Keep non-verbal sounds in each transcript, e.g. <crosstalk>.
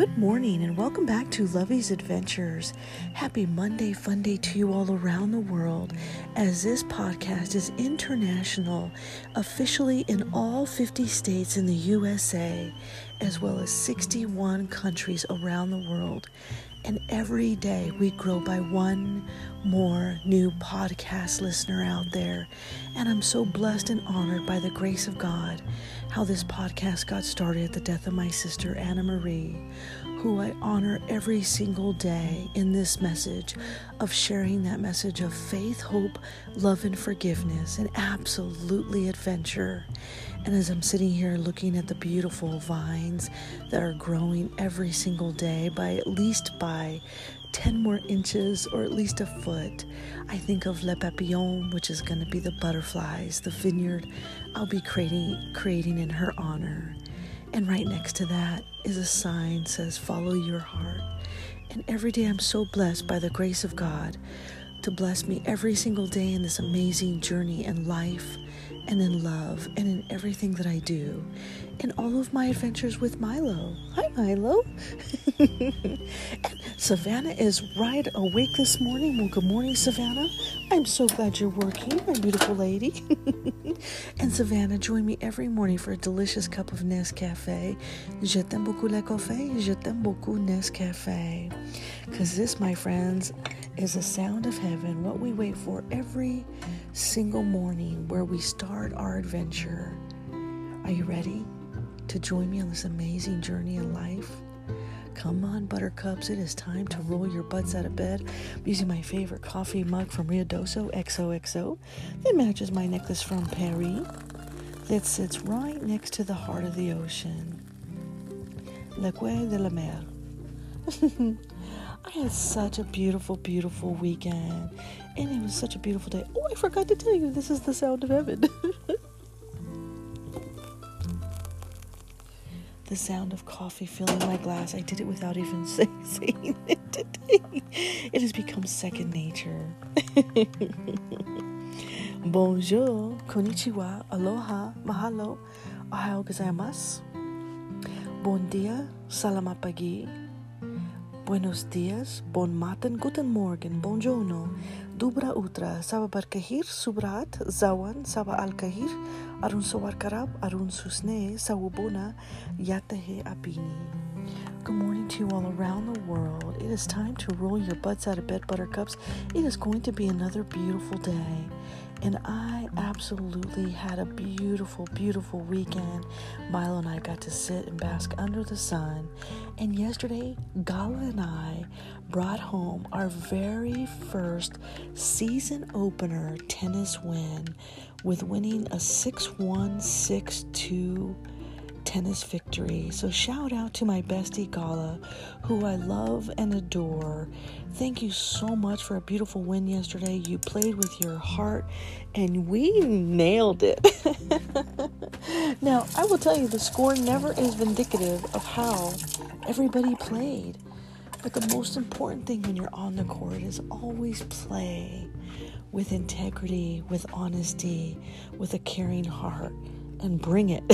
Good morning and welcome back to Lovey's Adventures. Happy Monday Fun Day to you all around the world as this podcast is international, officially in all 50 states in the USA, as well as 61 countries around the world. And every day we grow by one more new podcast listener out there. And I'm so blessed and honored by the grace of God how this podcast got started at the death of my sister, Anna Marie, who I honor every single day in this message of sharing that message of faith, hope, love, and forgiveness, and absolutely adventure. And as I'm sitting here looking at the beautiful vines that are growing every single day by at least by 10 more inches or at least a foot. I think of Le Papillon, which is going to be the butterflies, the vineyard I'll be creating, creating in her honor. And right next to that is a sign says follow your heart. And every day I'm so blessed by the grace of God to bless me every single day in this amazing journey in life and in love and in everything that I do, in all of my adventures with Milo. Hi, Milo. <laughs> and Savannah is right awake this morning. Well, good morning, Savannah. I'm so glad you're working, my beautiful lady. <laughs> and Savannah, join me every morning for a delicious cup of Nescafe. Je t'aime beaucoup le café. Je t'aime beaucoup Nescafe. Because this, my friends, is a sound of heaven, what we wait for every single morning where we start our adventure. Are you ready to join me on this amazing journey in life? Come on, buttercups, it is time to roll your butts out of bed. I'm using my favorite coffee mug from Ruidoso XOXO that matches my necklace from Paris that sits right next to the heart of the ocean. Le Coeur de la Mer. <laughs> I had such a beautiful, beautiful weekend. And it was such a beautiful day. Oh, I forgot to tell you, this is the sound of heaven. <laughs> the sound of coffee filling my glass. I did it without even say, <laughs> saying it today. It has become second nature. <laughs> Bonjour, konnichiwa, aloha, mahalo, ohayou gozaimasu. Bon dia, salamat pagi. Buenos dias, bon guten morgen, dubra utra, saba barkahir, subrat, zawan, saba alkahir, arun sawar karab, arun susne, yatahe. Good morning to you all around the world. It is time to roll your butts out of bed, buttercups. It is going to be another beautiful day. And I absolutely had a beautiful, beautiful weekend. Milo and I got to sit and bask under the sun. And yesterday, Gala and I brought home our very first season opener tennis win with winning a 6 1 6 2 tennis victory. So, shout out to my bestie Gala, who I love and adore. Thank you so much for a beautiful win yesterday. You played with your heart and we nailed it. <laughs> now, I will tell you, the score never is vindicative of how everybody played. But the most important thing when you're on the court is always play with integrity, with honesty, with a caring heart and bring it.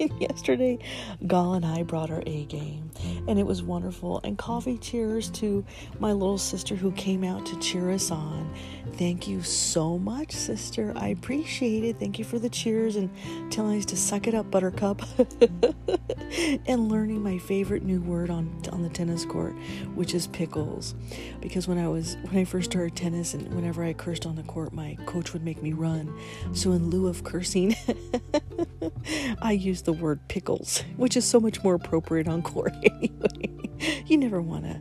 <laughs> Yesterday, Gal and I brought our A game, and it was wonderful. And coffee cheers to my little sister who came out to cheer us on. Thank you so much, sister. I appreciate it. Thank you for the cheers and telling us to suck it up, Buttercup, <laughs> and learning my favorite new word on on the tennis court, which is pickles. Because when I was when I first started tennis, and whenever I cursed on the court, my coach would make me run. So in lieu of cursing. <laughs> <laughs> I use the word pickles, which is so much more appropriate on court <laughs> anyway. You never want to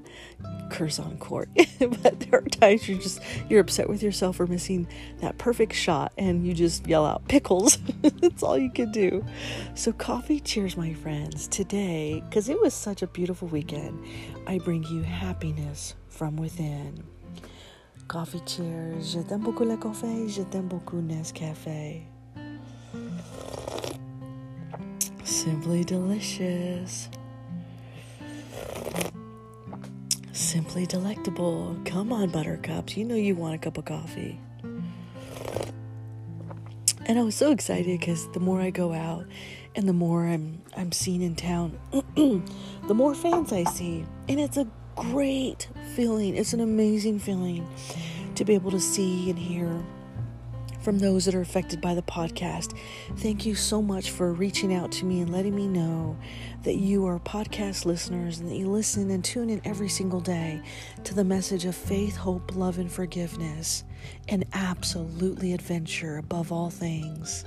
curse on court, <laughs> but there are times you're just you're upset with yourself for missing that perfect shot and you just yell out pickles. That's all you can do. So coffee cheers my friends. Today, cuz it was such a beautiful weekend, I bring you happiness from within. Coffee cheers. Je t'aime beaucoup le café, je t'aime beaucoup Nescafe. Simply delicious. Simply delectable. Come on, buttercups. You know you want a cup of coffee. And I was so excited because the more I go out And the more I'm I'm seen in town, <clears throat> the more fans I see. And it's a great feeling. It's an amazing feeling to be able to see and hear from those that are affected by the podcast. Thank you so much for reaching out to me and letting me know that you are podcast listeners and that you listen and tune in every single day to the message of faith, hope, love, and forgiveness, and absolutely adventure above all things.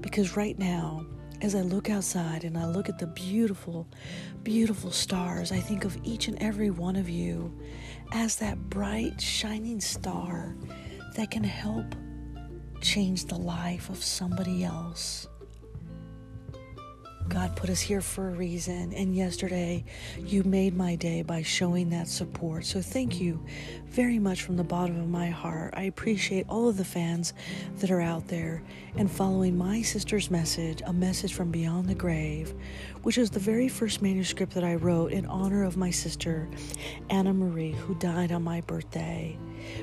Because right now, as I look outside and I look at the beautiful, beautiful stars, I think of each and every one of you as that bright, shining star that can help change the life of somebody else. God put us here for a reason, and yesterday you made my day by showing that support. So, thank you very much from the bottom of my heart. I appreciate all of the fans that are out there and following my sister's message, a message from beyond the grave, which is the very first manuscript that I wrote in honor of my sister, Anna Marie, who died on my birthday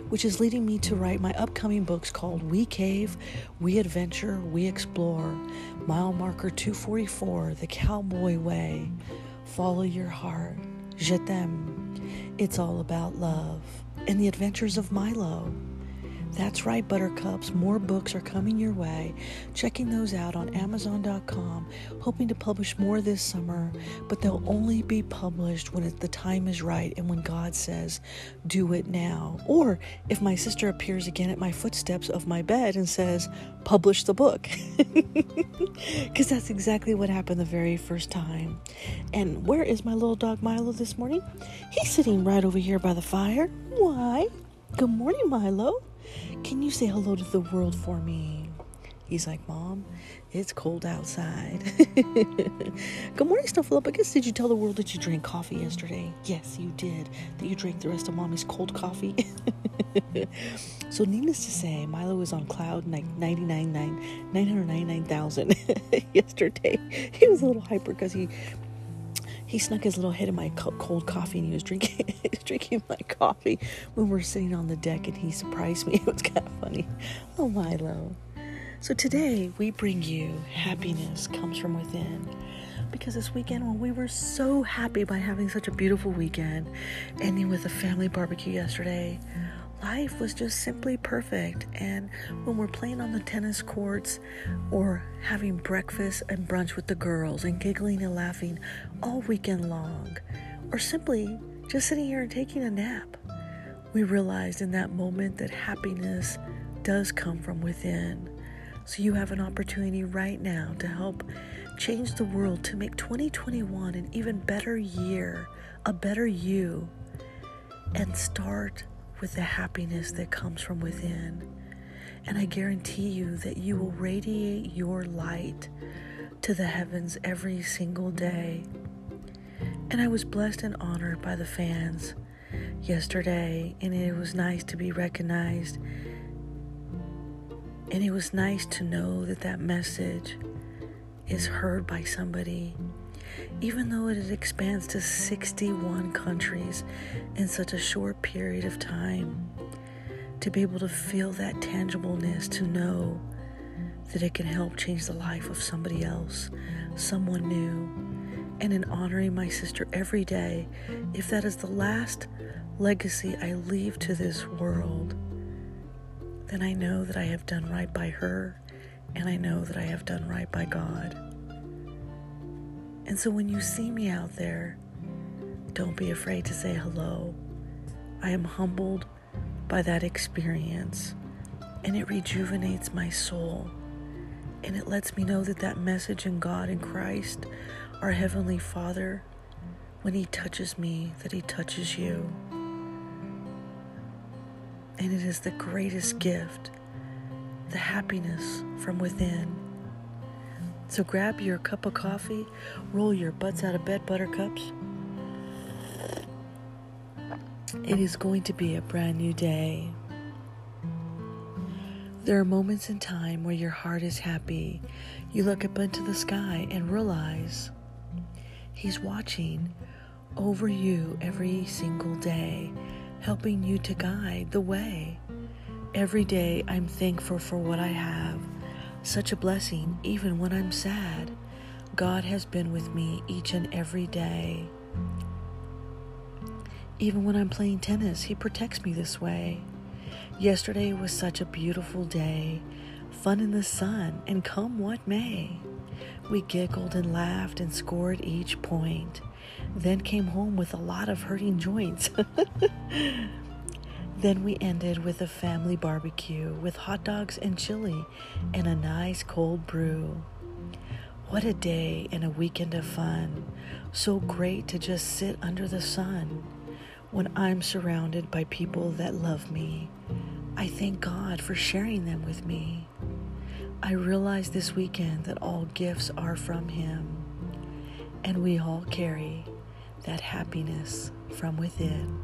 which is leading me to write my upcoming books called We Cave, We Adventure, We Explore, Mile Marker 244, The Cowboy Way, Follow Your Heart, Je t'aime, It's All About Love, and The Adventures of Milo. That's right, Buttercups. More books are coming your way. Checking those out on Amazon.com. Hoping to publish more this summer, but they'll only be published when the time is right and when God says, do it now. Or if my sister appears again at my footsteps of my bed and says, publish the book. <laughs> Because that's exactly what happened the very first time. And where is my little dog Milo this morning? He's sitting right over here by the fire. Why? Good morning, Milo. Can you say hello to the world for me? He's like, Mom, it's cold outside. <laughs> Good morning, Snuffleupagus. Did you tell the world that you drank coffee yesterday? Yes, you did. That you drank the rest of Mommy's cold coffee. <laughs> so, needless to say, Milo was on cloud 999,000 <laughs> yesterday. He was a little hyper because he he snuck his little head in my cold coffee and he was drinking <laughs> drinking my coffee when we were sitting on the deck and he surprised me. <laughs> It was kind of funny. Oh, Milo. So today we bring you happiness comes from within. Because this weekend, when we were so happy by having such a beautiful weekend, ending with a family barbecue yesterday, life was just simply perfect. And when we're playing on the tennis courts or having breakfast and brunch with the girls and giggling and laughing all weekend long, or simply just sitting here and taking a nap, we realized in that moment that happiness does come from within. So you have an opportunity right now to help change the world to make 2021 an even better year, a better you, and start with the happiness that comes from within. And I guarantee you that you will radiate your light to the heavens every single day. And I was blessed and honored by the fans yesterday, and it was nice to be recognized. And it was nice to know that that message is heard by somebody, even though it expands to 61 countries in such a short period of time. To be able to feel that tangibleness, to know that it can help change the life of somebody else, someone new and in honoring my sister every day, if that is the last legacy I leave to this world, then I know that I have done right by her and I know that I have done right by God. And so when you see me out there, don't be afraid to say hello. I am humbled by that experience and it rejuvenates my soul and it lets me know that that message in God and Christ our Heavenly Father, when He touches me, that He touches you. And it is the greatest gift, the happiness from within. So grab your cup of coffee, roll your butts out of bed, buttercups. It is going to be a brand new day. There are moments in time where your heart is happy. You look up into the sky and realize He's watching over you every single day, helping you to guide the way. Every day I'm thankful for what I have. Such a blessing, even when I'm sad. God has been with me each and every day. Even when I'm playing tennis, He protects me this way. Yesterday was such a beautiful day, fun in the sun, and come what may. We giggled and laughed and scored each point, then came home with a lot of hurting joints. <laughs> then we ended with a family barbecue with hot dogs and chili and a nice cold brew. What a day and a weekend of fun. So great to just sit under the sun when I'm surrounded by people that love me. I thank God for sharing them with me. I realize this weekend that all gifts are from Him, and we all carry that happiness from within.